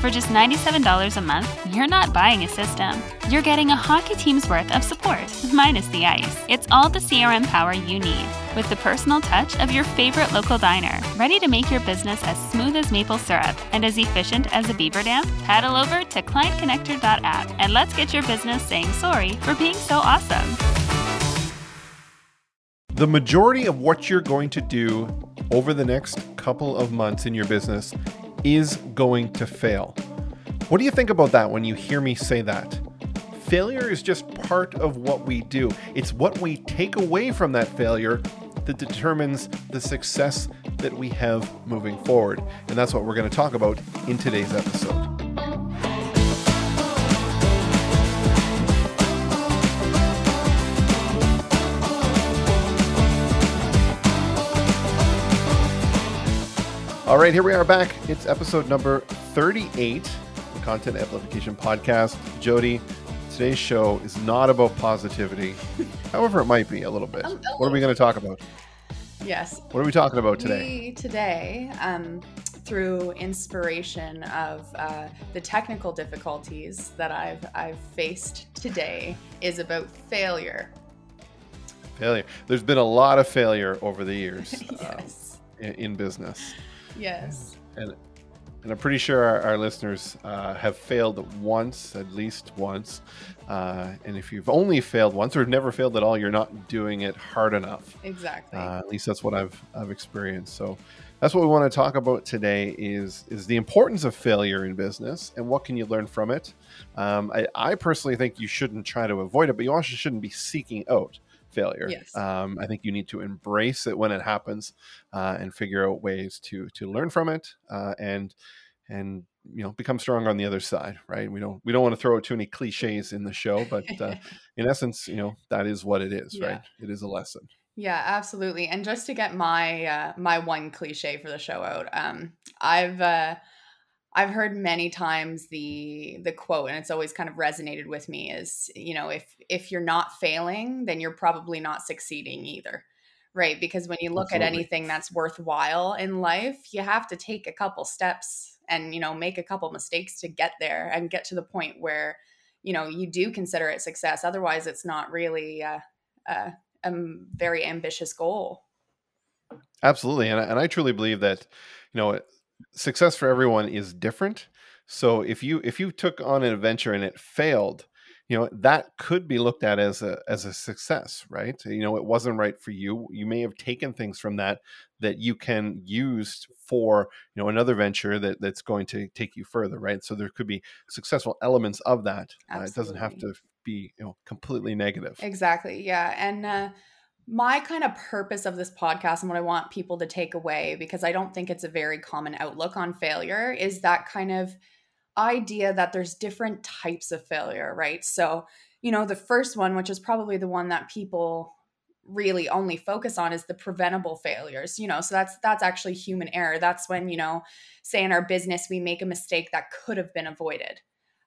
For just $97 a month, you're not buying a system. You're getting a hockey team's worth of support, minus the ice. It's all the CRM power you need, with the personal touch of your favorite local diner, ready to make your business as smooth as maple syrup and as efficient as a beaver dam. Paddle over to clientconnector.app and let's get your business saying sorry for being so awesome. The majority of what you're going to do over the next couple of months in your business is going to fail. What do you think about that when you hear me say that? Failure is just part of what we do. It's what we take away from that failure that determines the success that we have moving forward. And that's what we're going to talk about in today's episode. All right, here we are back. It's episode number 38, the Content Amplification Podcast. Jody, today's show is not about positivity. However, it might be a little bit. What are we going to talk about? Yes. What are we talking about today? We, today, um, through inspiration of uh, the technical difficulties that I've I've faced today, is about failure. Failure. There's been a lot of failure over the years yes. um, in, in business. Yes. And and I'm pretty sure our, our listeners uh, have failed once, at least once. Uh, and if you've only failed once or never failed at all, you're not doing it hard enough. Exactly. Uh, at least that's what I've I've experienced. So that's what we want to talk about today is is the importance of failure in business and what can you learn from it. Um, I, I personally think you shouldn't try to avoid it, but you also shouldn't be seeking out failure. Yes. Um, I think you need to embrace it when it happens uh, and figure out ways to to learn from it uh, and and you know become strong on the other side. Right? We don't we don't want to throw out too many cliches in the show, but uh, in essence, you know that is what it is. Yeah. Right? It is a lesson. Yeah, absolutely. And just to get my uh, my one cliche for the show out, um, I've uh, I've heard many times the the quote, and it's always kind of resonated with me is you know if if you're not failing, then you're probably not succeeding either, right? Because when you look at anything that's worthwhile in life, you have to take a couple steps and you know make a couple mistakes to get there and get to the point where you know you do consider it success. Otherwise, it's not really uh, uh, a very ambitious goal. Absolutely, and I, and I truly believe that you know success for everyone is different. So if you if you took on an adventure and it failed, you know that could be looked at as a as a success, right? You know it wasn't right for you. You may have taken things from that that you can use for you know another venture that that's going to take you further, right? So there could be successful elements of that. Uh, it doesn't have to be you know completely negative. Exactly. Yeah. And uh, my kind of purpose of this podcast and what I want people to take away, because I don't think it's a very common outlook on failure, is that kind of idea that there's different types of failure, right? So, you know, the first one, which is probably the one that people really only focus on is the preventable failures you know? So that's that's actually human error. That's when you know say in our business we make a mistake that could have been avoided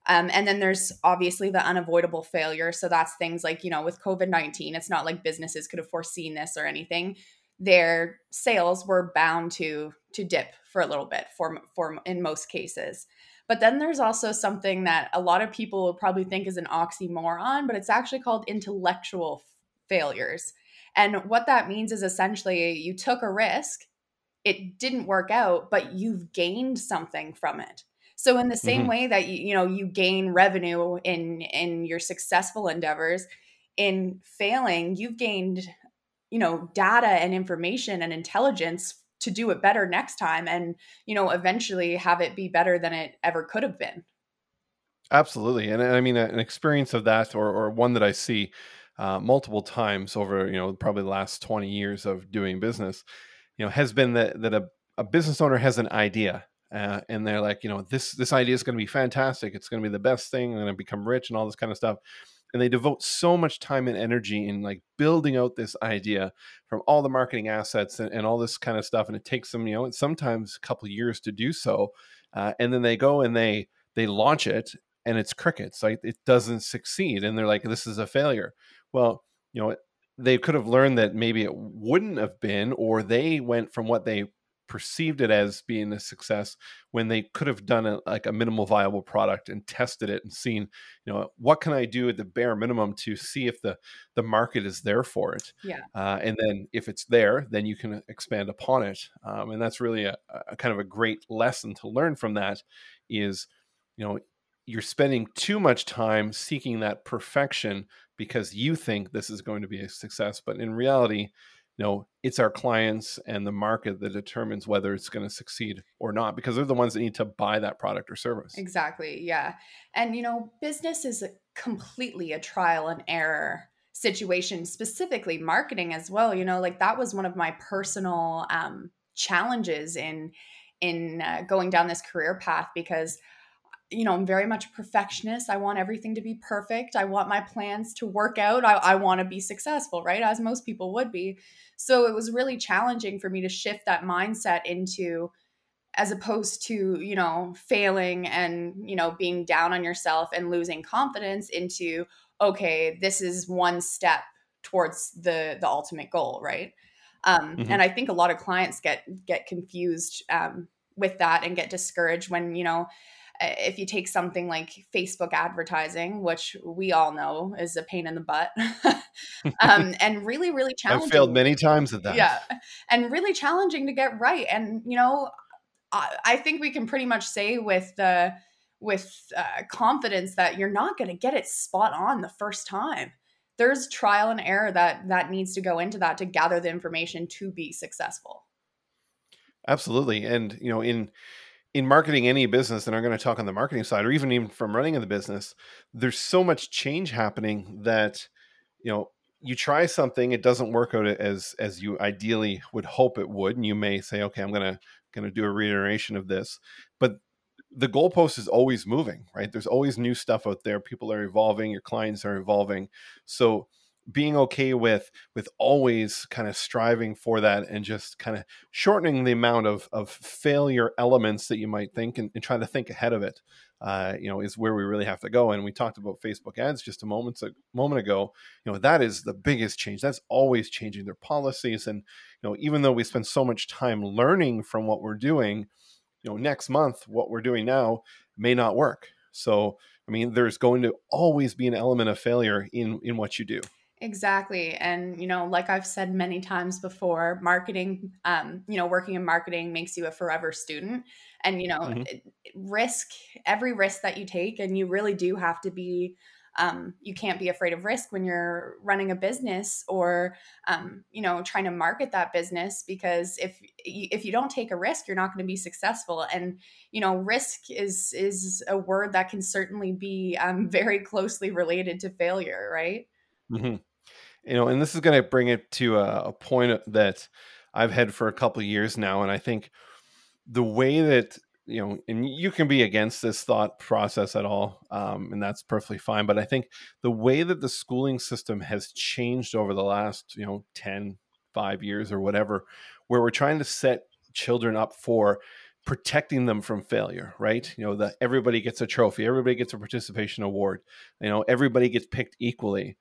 um, and then there's obviously the unavoidable failure. So that's things like, you know, with COVID 19, it's not like businesses could have foreseen this or anything. Their sales were bound to to dip for a little bit for for in most cases. But then there's also something that a lot of people will probably think is an oxymoron, but it's actually called intellectual failures. And what that means is essentially you took a risk, it didn't work out, but you've gained something from it. So in the same Mhm. way that you, you know you gain revenue in in your successful endeavors, in failing, you've gained you know data and information and intelligence to do it better next time and you know eventually have it be better than it ever could have been. Absolutely, and I mean an experience of that, or or one that I see uh, multiple times over you know probably the last twenty years of doing business, you know, has been that that a, a business owner has an idea, uh, and they're like, you know, this this idea is going to be fantastic. It's going to be the best thing. I'm going to become rich and all this kind of stuff. and they devote so much time and energy in like building out this idea from all the marketing assets and, and all this kind of stuff and it takes them you know sometimes a couple years to do so uh, and then they go and they they launch it and it's crickets like it doesn't succeed and they're like this is a failure well you know they could have learned that maybe it wouldn't have been or they went from what they perceived it as being a success when they could have done a, like a minimal viable product and tested it and seen you know what can i do at the bare minimum to see if the the market is there for it yeah. uh, and then if it's there then you can expand upon it um, and that's really a, a kind of a great lesson to learn from that is you know you're spending too much time seeking that perfection because you think this is going to be a success but in reality you know it's our clients and the market that determines whether it's going to succeed or not because they're the ones that need to buy that product or service. Exactly yeah. And you know business is completely a trial and error situation specifically marketing as well you know like that was one of my personal um challenges in in uh, going down this career path because you know, I'm very much a perfectionist. I want everything to be perfect. I want my plans to work out. I, I want to be successful, right? As most people would be. So it was really challenging for me to shift that mindset into, as opposed to, you know, failing and, you know, being down on yourself and losing confidence into, okay, this is one step towards the the ultimate goal, right? Um, mm-hmm. And I think a lot of clients get get confused um, with that and get discouraged when you know if you take something like Facebook advertising, which we all know is a pain in the butt, um, and really, really challenging. I've failed many times at that. Yeah, and really challenging to get right. And you know, I, I think we can pretty much say with the with uh, confidence that you're not going to get it spot on the first time. There's trial and error that that needs to go into that to gather the information to be successful. Absolutely, and you know, in in marketing any business, and I'm going to talk on the marketing side, or even even from running in the business, there's so much change happening that you know you try something, it doesn't work out as as you ideally would hope it would, and you may say, okay, I'm gonna gonna do a reiteration of this, but the goalpost is always moving, right? There's always new stuff out there. People are evolving, your clients are evolving, so being okay with with always kind of striving for that and just kind of shortening the amount of of failure elements that you might think and, and trying to think ahead of it uh, you know is where we really have to go and we talked about facebook ads just a moment a moment ago. You know that is the biggest change that's always changing their policies and you know even though we spend so much time learning from what we're doing you know next month what we're doing now may not work. So i mean there's going to always be an element of failure in in what you do Exactly. And, you know, like I've said many times before, marketing, um, you know, working in marketing makes you a forever student. And, you know, mm-hmm. risk, every risk that you take, and you really do have to be, um, you can't be afraid of risk when you're running a business or, um, you know, trying to market that business because if, if you don't take a risk, you're not going to be successful. And, you know, risk is, is a word that can certainly be um, very closely related to failure, right? Mm-hmm you know, and this is going to bring it to a, a point that I've had for a couple years now, and I think the way that you know, and you can be against this thought process at all, um, and that's perfectly fine. But I think the way that the schooling system has changed over the last, you know, 10, five years or whatever, where we're trying to set children up for protecting them from failure, right? You know, that everybody gets a trophy, everybody gets a participation award, you know, everybody gets picked equally.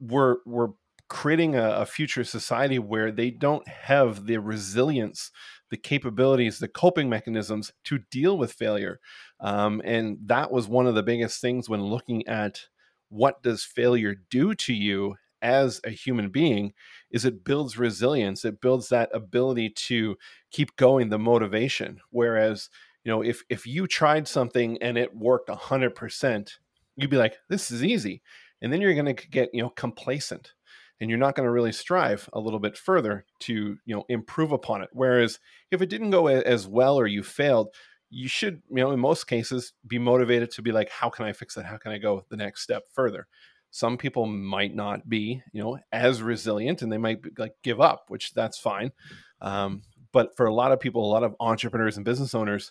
We're we're creating a, a, future society where they don't have the resilience, the capabilities, the coping mechanisms to deal with failure. Um, and that was one of the biggest things when looking at what does failure do to you as a human being is it builds resilience. It builds that ability to keep going the motivation. Whereas you know if if you tried something and it worked 100% you'd be like this is easy. And then you're going to get you know complacent and you're not going to really strive a little bit further to you know improve upon it. Whereas if it didn't go as well or you failed you should you know in most cases be motivated to be like how can i fix it how can i go the next step further? Some people might not be you know as resilient and they might be, like give up which that's fine. Um, but for a lot of people a lot of entrepreneurs and business owners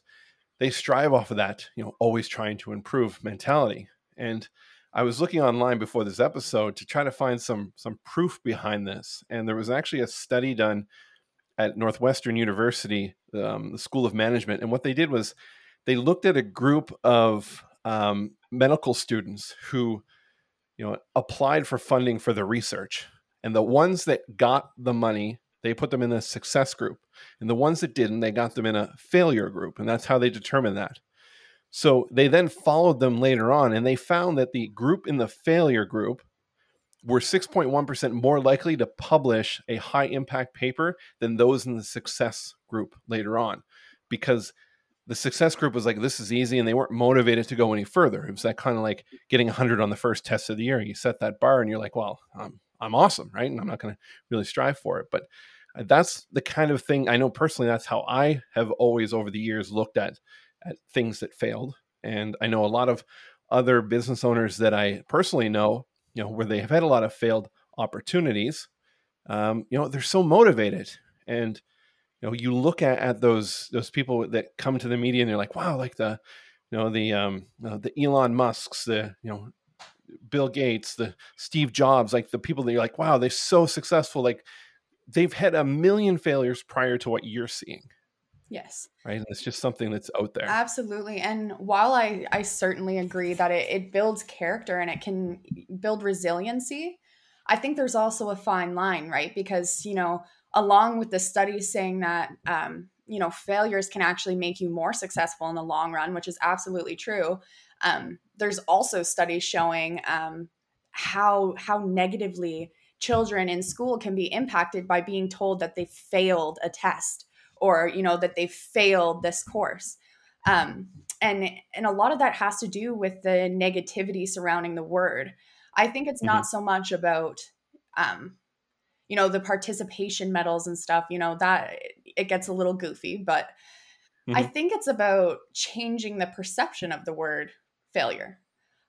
they strive off of that you know always trying to improve mentality. And I was looking online before this episode to try to find some some proof behind this, and there was actually a study done at Northwestern University, um, the School of Management, and what they did was they looked at a group of um, medical students who, you know, applied for funding for the research, and the ones that got the money, they put them in a success group, and the ones that didn't, they got them in a failure group, and that's how they determined that. So they then followed them later on, and they found that the group in the failure group were 6.1% more likely to publish a high impact paper than those in the success group later on. Because the success group was like this is easy and they weren't motivated to go any further. It was that kind of like getting 100 on the first test of the year. You set that bar and you're like well i'm, I'm awesome right? And i'm not going to really strive for it. But uh, that's the kind of thing i know personally that's how i have always over the years looked at at things that failed and i know a lot of other business owners that i personally know you know, where they have had a lot of failed opportunities, um, you know, they're so motivated. And, you know, you look at, at those those people that come to the media and they're like, wow, like the, you know, the um, uh, the Elon Musk's, the you know, Bill Gates, the Steve Jobs, like the people that you're like, wow, they're so successful. Like they've had a million failures prior to what you're seeing. Yes. Right. And it's just something that's out there. Absolutely. And while I, I certainly agree that it, it builds character and it can build resiliency, I think there's also a fine line, right? Because, you know, along with the studies saying that, um, you know, failures can actually make you more successful in the long run, which is absolutely true. Um, there's also studies showing um, how how negatively children in school can be impacted by being told that they failed a test or you know that they failed this course um, and and a lot of that has to do with the negativity surrounding the word i think it's mm-hmm. not so much about um, you know the participation medals and stuff you know that it gets a little goofy but mm-hmm. i think it's about changing the perception of the word failure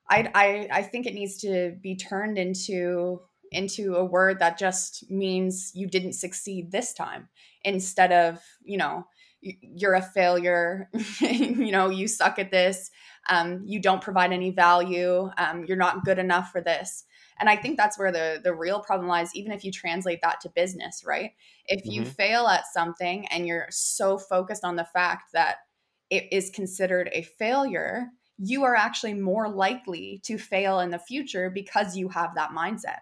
I, I i think it needs to be turned into into a word that just means you didn't succeed this time instead of, you know, you're a failure, you know, you suck at this, um, you don't provide any value, um, you're not good enough for this. And I think that's where the the real problem lies, even if you translate that to business, right? If you mm-hmm. fail at something and you're so focused on the fact that it is considered a failure, you are actually more likely to fail in the future because you have that mindset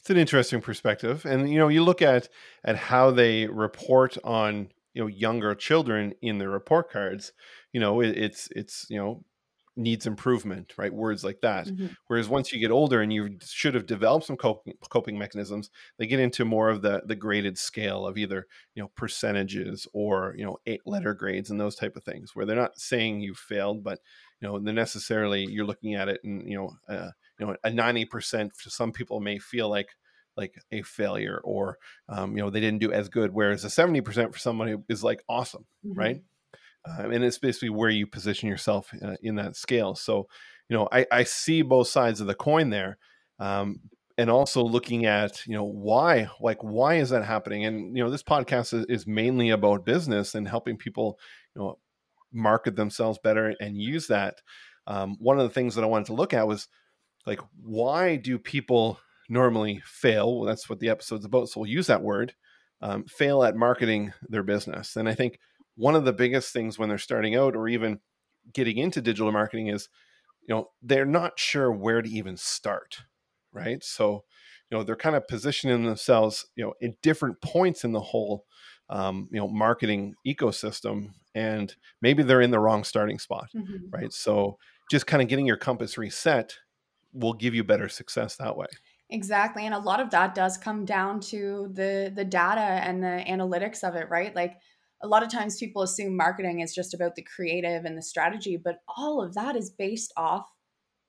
it's an interesting perspective and you know you look at at how they report on you know younger children in their report cards you know it, it's it's you know needs improvement right words like that mm-hmm. whereas once you get older and you should have developed some coping, coping mechanisms they get into more of the the graded scale of either you know percentages or you know eight letter grades and those type of things where they're not saying you failed but you know they're necessarily you're looking at it and you know uh, you know a 90% to some people may feel like like a failure or um, you know they didn't do as good whereas a 70% for somebody is like awesome mm-hmm. right um, and it's basically where you position yourself uh, in that scale. So you know I, I see both sides of the coin there um, and also looking at you know why like why is that happening? And you know this podcast is, is mainly about business and helping people you know market themselves better and use that. Um, one of the things that i wanted to look at was like why do people normally fail? Well, that's what the episode's about so we'll use that word um, fail at marketing their business. And i think one of the biggest things when they're starting out or even getting into digital marketing is you know they're not sure where to even start right? So you know they're kind of positioning themselves you know in different points in the whole um, you know marketing ecosystem and maybe they're in the wrong starting spot mm-hmm. right? So just kind of getting your compass reset will give you better success that way. Exactly. And a lot of that does come down to the the data and the analytics of it, right? Like a lot of times people assume marketing is just about the creative and the strategy, but all of that is based off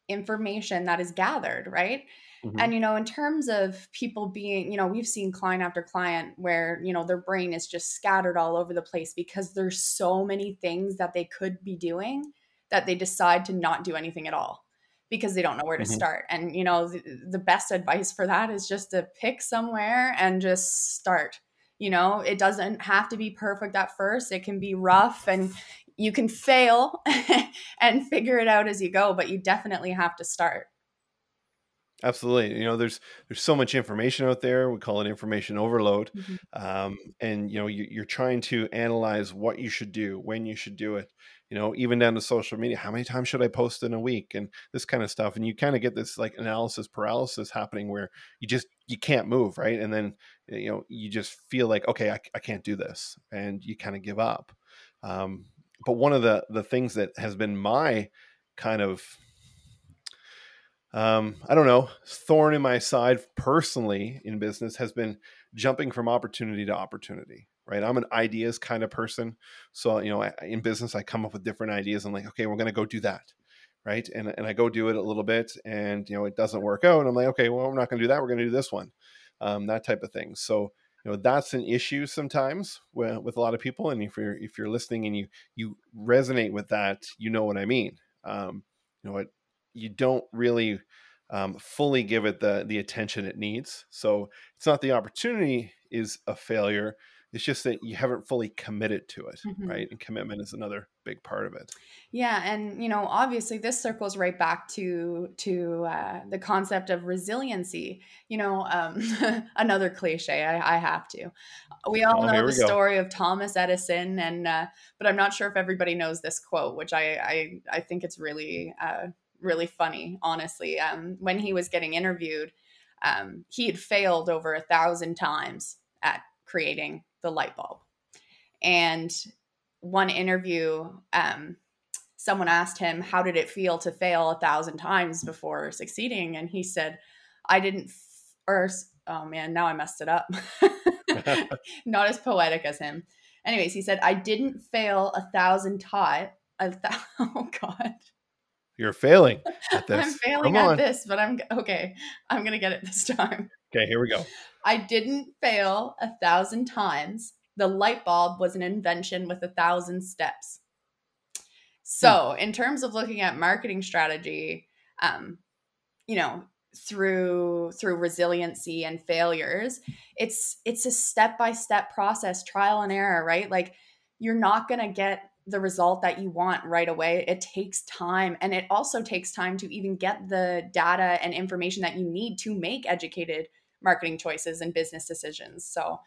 information that is gathered, right? Mm-hmm. And you know, in terms of people being, you know, we've seen client after client where, you know, their brain is just scattered all over the place because there's so many things that they could be doing that they decide to not do anything at all because they don't know where to mm-hmm. start. And you know, the, the, best advice for that is just to pick somewhere and just start. You know, it doesn't have to be perfect at first. It can be rough and you can fail and figure it out as you go, but you definitely have to start. Absolutely. You know, there's there's so much information out there. We call it information overload, mm-hmm. um, and you know, you, you're trying to analyze what you should do, when you should do it. You know, even down to social media. How many times should I post in a week, and this kind of stuff. And you kind of get this like analysis paralysis happening, where you just you can't move, right? And then you know, you just feel like, okay, I, I can't do this, and you kind of give up. Um, but one of the the things that has been my kind of um, I don't know, thorn in my side personally in business has been jumping from opportunity to opportunity, right? I'm an ideas kind of person. So, you know, in business, I come up with different ideas. I'm like, okay, we're going to go do that. Right. And, and I go do it a little bit and, you know, it doesn't work out. I'm like, okay, well, we're not going to do that. We're going to do this one, um, that type of thing. So, you know, that's an issue sometimes with, with a lot of people. And if you're, if you're listening and you, you resonate with that, you know what I mean. Um, you know, it, you don't really um, fully give it the the attention it needs. So it's not the opportunity is a failure. It's just that you haven't fully committed to it, mm-hmm. right? And commitment is another big part of it. Yeah, and you know, obviously, this circles right back to to uh, the concept of resiliency. You know, um, another cliche. I, I, have to. We all oh, know the story of Thomas Edison, and uh, but I'm not sure if everybody knows this quote, which I I, I think it's really uh, really funny, honestly. Um, when he was getting interviewed, um, he had failed over a thousand times at creating the light bulb. And one interview, um, someone asked him, How did it feel to fail a thousand times before succeeding? And he said, I didn't, f- or, oh man, now I messed it up. Not as poetic as him. Anyways, he said, I didn't fail a thousand times. Th- oh God. You're failing at this. I'm failing Come at on. this, but I'm okay. I'm gonna get it this time. Okay, here we go. I didn't fail a thousand times. The light bulb was an invention with a thousand steps. So, hmm. in terms of looking at marketing strategy, um, you know, through through resiliency and failures, it's it's a step by step process, trial and error, right? Like you're not gonna get the result that you want right away. It takes time. And it also takes time to even get the data and information that you need to make educated marketing choices and business decisions. So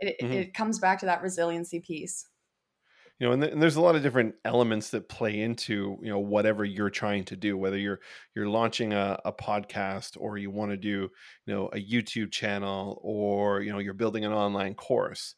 it, mm-hmm. it comes back to that resiliency piece. You know, and, th- and, there's a lot of different elements that play into you know whatever you're trying to do. Whether you're you're launching a, a podcast, or you want to do you know a YouTube channel, or you know you're building an online course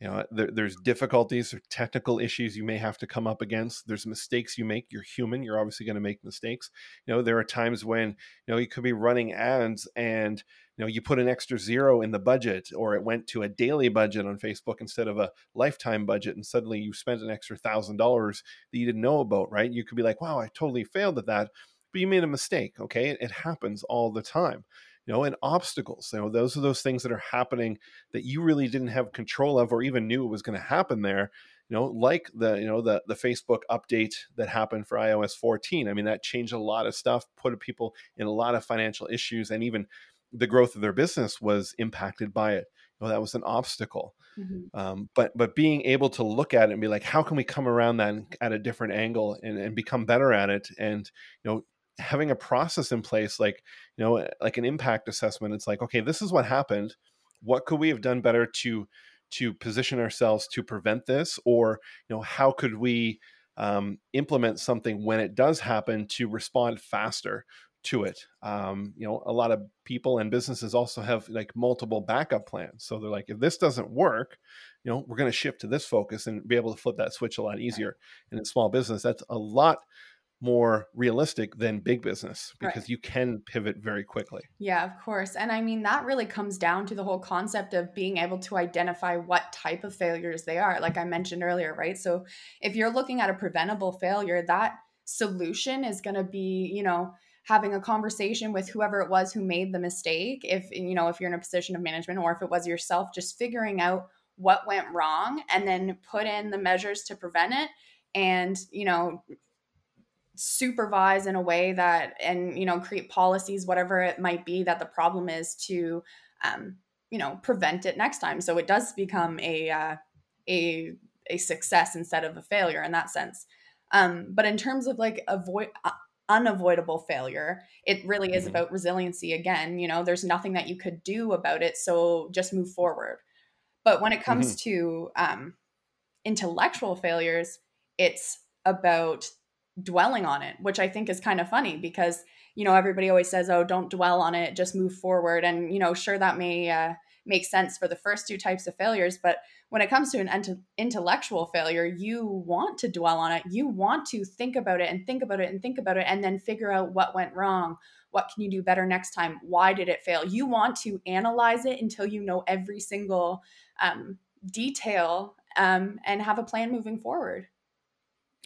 you know there, there's difficulties or technical issues you may have to come up against. There's mistakes you make. You're human. You're obviously going to make mistakes. You know there are times when you know you could be running ads and you know you put an extra zero in the budget or it went to a daily budget on facebook instead of a lifetime budget and suddenly you spent an extra thousand dollars that you didn't know about right? You could be like wow i totally failed at that. But you made a mistake okay? It happens all the time you know, and obstacles. You know, those are those things that are happening that you really didn't have control of or even knew it was going to happen there. You know, like the you know the the Facebook update that happened for iOS 14. I mean, that changed a lot of stuff, put people in a lot of financial issues, and even the growth of their business was impacted by it. You know, that was an obstacle. Mm-hmm. Um, but but being able to look at it and be like, how can we come around that at a different angle and, and become better at it? And you know, having a process in place like you know like an impact assessment it's like okay this is what happened. What could we have done better to to position ourselves to prevent this? Or you know how could we um, implement something when it does happen to respond faster to it? Um, you know a lot of people and businesses also have like multiple backup plans. So they're like if this doesn't work you know we're going to shift to this focus and be able to flip that switch a lot easier. And in small business that's a lot more realistic than big business because right. you can pivot very quickly. Yeah, of course. And I mean, that really comes down to the whole concept of being able to identify what type of failures they are, like I mentioned earlier, right? So if you're looking at a preventable failure, that solution is going to be, you know, having a conversation with whoever it was who made the mistake if you know if you're in a position of management or if it was yourself just figuring out what went wrong and then put in the measures to prevent it and you know supervise in a way that and you know create policies whatever it might be that the problem is to um, you know prevent it next time so it does become a uh, a a success instead of a failure in that sense um, but in terms of like avoid uh, unavoidable failure it really is mm-hmm. about resiliency again you know there's nothing that you could do about it so just move forward but when it comes mm-hmm. to um, intellectual failures it's about dwelling on it which i think is kind of funny because you know everybody always says oh don't dwell on it just move forward. And you know sure that may uh, make sense for the first two types of failures but when it comes to an ent- intellectual failure you want to dwell on it. You want to think about it and think about it and think about it and then figure out what went wrong. What can you do better next time? Why did it fail? You want to analyze it until you know every single um, detail um, and have a plan moving forward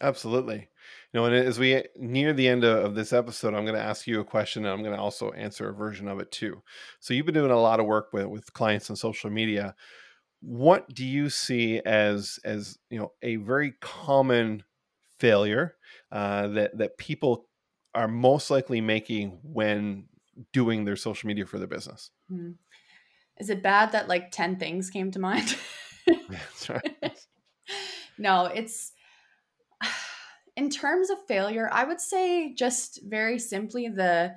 Absolutely. You know, and as we near the end of, this episode, I'm going to ask you a question, and I'm going to also answer a version of it too. So you've been doing a lot of work with with clients on social media. What do you see as as you know a very common failure uh, that that people are most likely making when doing their social media for their business? Hmm. Is it bad that like ten things came to mind? That's right. no, it's in terms of failure, I would say just very simply the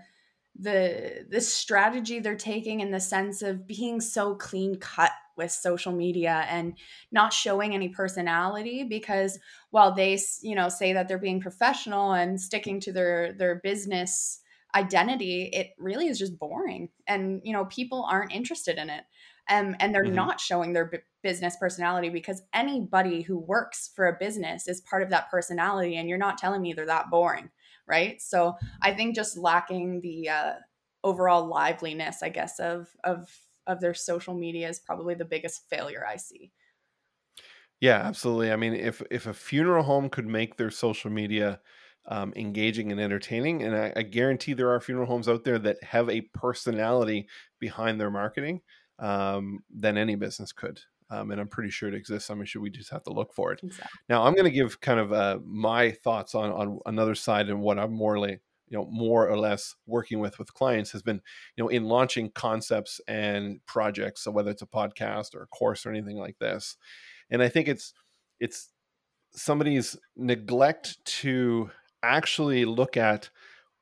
the the strategy they're taking in the sense of being so clean cut with social media and not showing any personality because while they you know say that they're being professional and sticking to their their business identity it really is just boring and you know people aren't interested in it um, and they're mm-hmm. not showing their b- business personality because anybody who works for a business is part of that personality and you're not telling me they're that boring right? So i think just lacking the uh, overall liveliness i guess of of of their social media is probably the biggest failure i see. Yeah absolutely. I mean if if a funeral home could make their social media um, engaging and entertaining and I, I guarantee there are funeral homes out there that have a personality behind their marketing um, than any business could. Um, and I'm pretty sure it exists. I'm sure we just have to look for it. Exactly. Now, I'm going to give kind of uh, my thoughts on on another side and what I'm more like, you know, more or less working with with clients has been, you know, in launching concepts and projects. So whether it's a podcast or a course or anything like this, and I think it's it's somebody's neglect to actually look at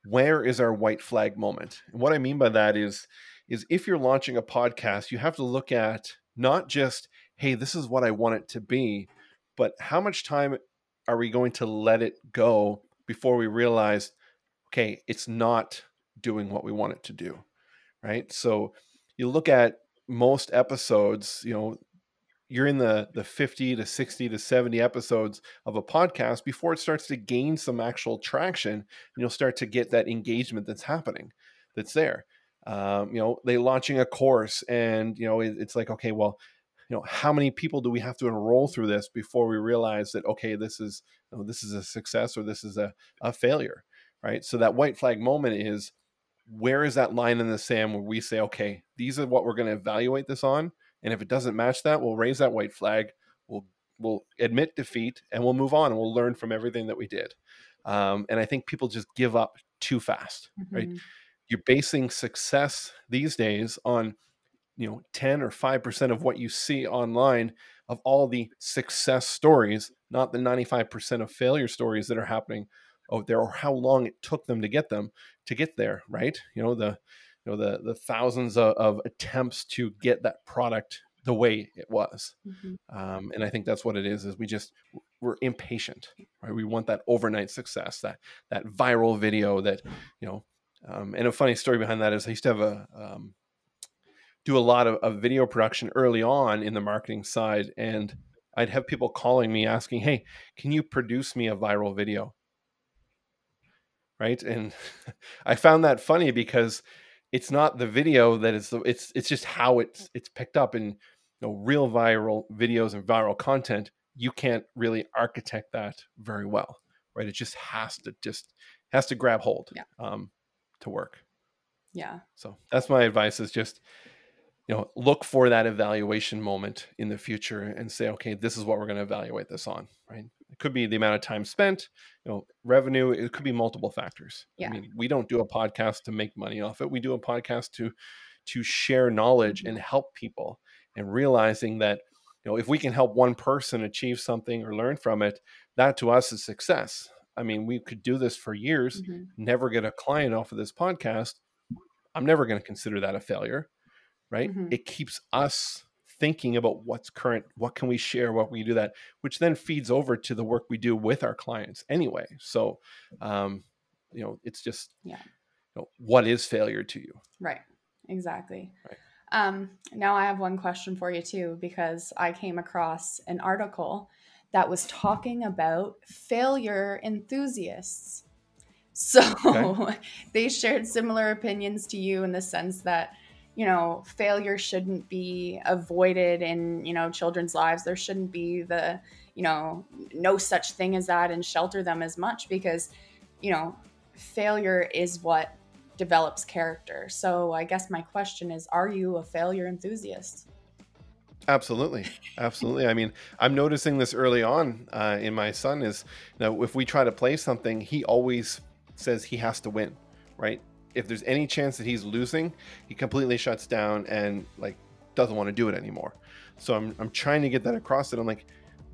where is our white flag moment. And what I mean by that is is if you're launching a podcast, you have to look at not just, hey, this is what I want it to be, but how much time are we going to let it go before we realize, okay, it's not doing what we want it to do, right? So you look at most episodes, you know, you're in the the 50 to 60 to 70 episodes of a podcast before it starts to gain some actual traction and you'll start to get that engagement that's happening that's there um, you know they launching a course and you know it, it's like okay well you know how many people do we have to enroll through this before we realize that okay this is you know, this is a success or this is a, a failure right? So that white flag moment is where is that line in the sand where we say okay these are what we're going to evaluate this on and if it doesn't match that we'll raise that white flag we'll we'll admit defeat and we'll move on and we'll learn from everything that we did. Um, and i think people just give up too fast mm-hmm. right you're basing success these days on you know 10 or 5% of what you see online of all the success stories not the 95% of failure stories that are happening out there or how long it took them to get them to get there right? You know the you know the the thousands of, of attempts to get that product the way it was. Mm-hmm. um, and i think that's what it is is we just we're impatient right? We want that overnight success that that viral video that you know um, and a funny story behind that is I used to have a um, do a lot of, of, video production early on in the marketing side, and I'd have people calling me asking, "Hey, can you produce me a viral video?" Right, and I found that funny because it's not the video that is the it's it's just how it's it's picked up in you know real viral videos and viral content. You can't really architect that very well, right? It just has to just has to grab hold. Yeah. Um, to work. Yeah. So that's my advice is just, you know, look for that evaluation moment in the future and say, okay, this is what we're going to evaluate this on, right? It could be the amount of time spent, you know, revenue. It could be multiple factors. Yeah. I mean, we don't do a podcast to make money off it. We do a podcast to, to share knowledge mm-hmm. and help people and realizing that you know if we can help one person achieve something or learn from it that to us is success i mean we could do this for years mm-hmm. never get a client off of this podcast i'm never going to consider that a failure right? Mm-hmm. it keeps us thinking about what's current what can we share what we do that which then feeds over to the work we do with our clients anyway. So um you know it's just yeah. you know, what is failure to you? Right. Exactly. Right. Um, now I have one question for you too, because I came across an article that was talking about failure enthusiasts. So okay. they shared similar opinions to you in the sense that, you know, failure shouldn't be avoided in, you know, children's lives. There shouldn't be the, you know, no such thing as that and shelter them as much because, you know, failure is what develops character. So I guess my question is are you a failure enthusiast? Absolutely, absolutely. I mean, I'm noticing this early on uh, in my son. Is you know, if we try to play something, he always says he has to win, right? If there's any chance that he's losing, he completely shuts down and like doesn't want to do it anymore. So I'm I'm trying to get that across that I'm like,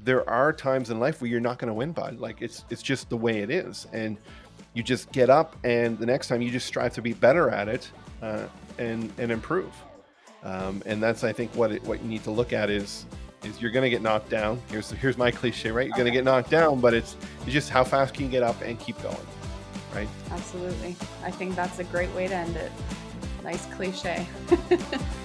there are times in life where you're not going to win, bud. Like it's it's just the way it is, and you just get up and the next time you just strive to be better at it uh, and and improve. Um, and that's I think what it, what you need to look at is is you're going to get knocked down. Here's here's my cliche, right? You're okay. going to get knocked down, but it's it's just how fast can you get up and keep going, right? Absolutely. I think that's a great way to end it. Nice cliche.